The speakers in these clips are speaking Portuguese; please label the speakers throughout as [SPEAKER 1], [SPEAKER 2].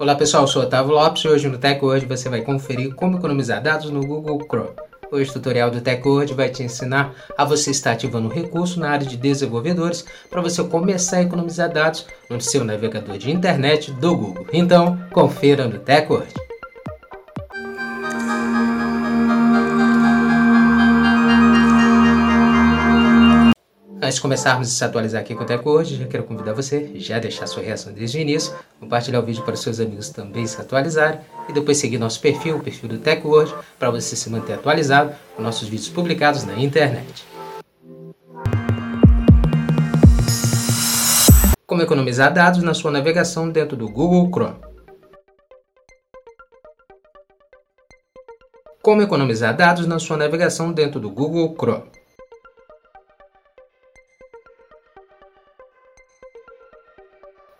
[SPEAKER 1] Olá pessoal, eu sou Otávio Lopes e hoje no TechWord você vai conferir como economizar dados no Google Chrome. Hoje o tutorial do TechWord vai te ensinar a você estar ativando um recurso na área de desenvolvedores para você começar a economizar dados no seu navegador de internet do Google. Então, confira no TechWord. Antes de começarmos a se atualizar aqui com o TechWord, já quero convidar você já deixar sua reação desde o início, compartilhar o vídeo para os seus amigos também se atualizarem e depois seguir nosso perfil, o perfil do TechWord, para você se manter atualizado com nossos vídeos publicados na internet. Como economizar dados na sua navegação dentro do Google Chrome. Como economizar dados na sua navegação dentro do Google Chrome.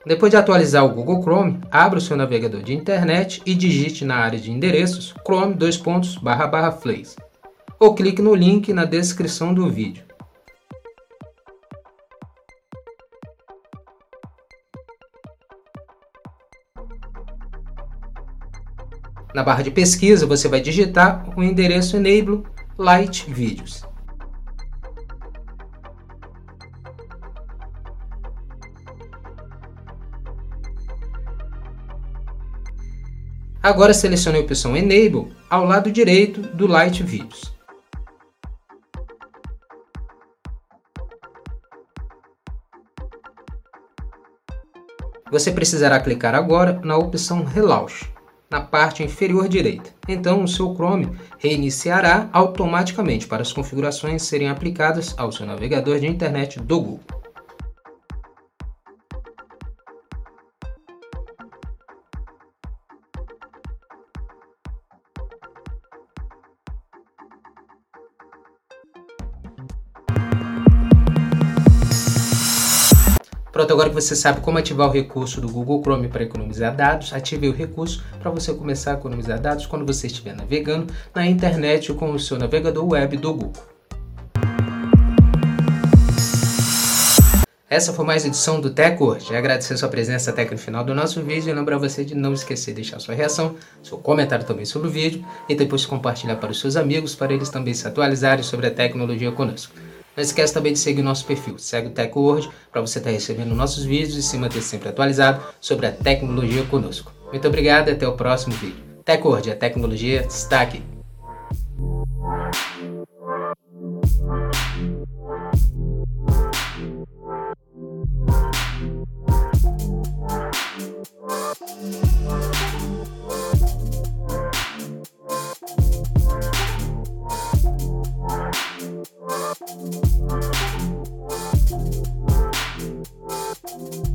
[SPEAKER 1] Depois de atualizar o Google Chrome, abra o seu navegador de internet e digite na área de endereços chrome dois pontos, barra, barra, flays, ou clique no link na descrição do vídeo. Na barra de pesquisa, você vai digitar o endereço enable light videos. Agora selecione a opção Enable ao lado direito do Light Videos. Você precisará clicar agora na opção Relaunch, na parte inferior direita. Então, o seu Chrome reiniciará automaticamente para as configurações serem aplicadas ao seu navegador de internet do Google. Pronto, agora que você sabe como ativar o recurso do Google Chrome para economizar dados, ative o recurso para você começar a economizar dados quando você estiver navegando na internet com o seu navegador web do Google. Essa foi mais edição do TechWord. Agradecer sua presença até aqui no final do nosso vídeo e lembrar você de não esquecer de deixar sua reação, seu comentário também sobre o vídeo e depois compartilhar para os seus amigos para eles também se atualizarem sobre a tecnologia conosco. Não esquece também de seguir o nosso perfil, segue o TechWord para você estar recebendo nossos vídeos e se manter sempre atualizado sobre a tecnologia conosco. Muito obrigado e até o próximo vídeo. TechWord, a tecnologia está aqui. Bye.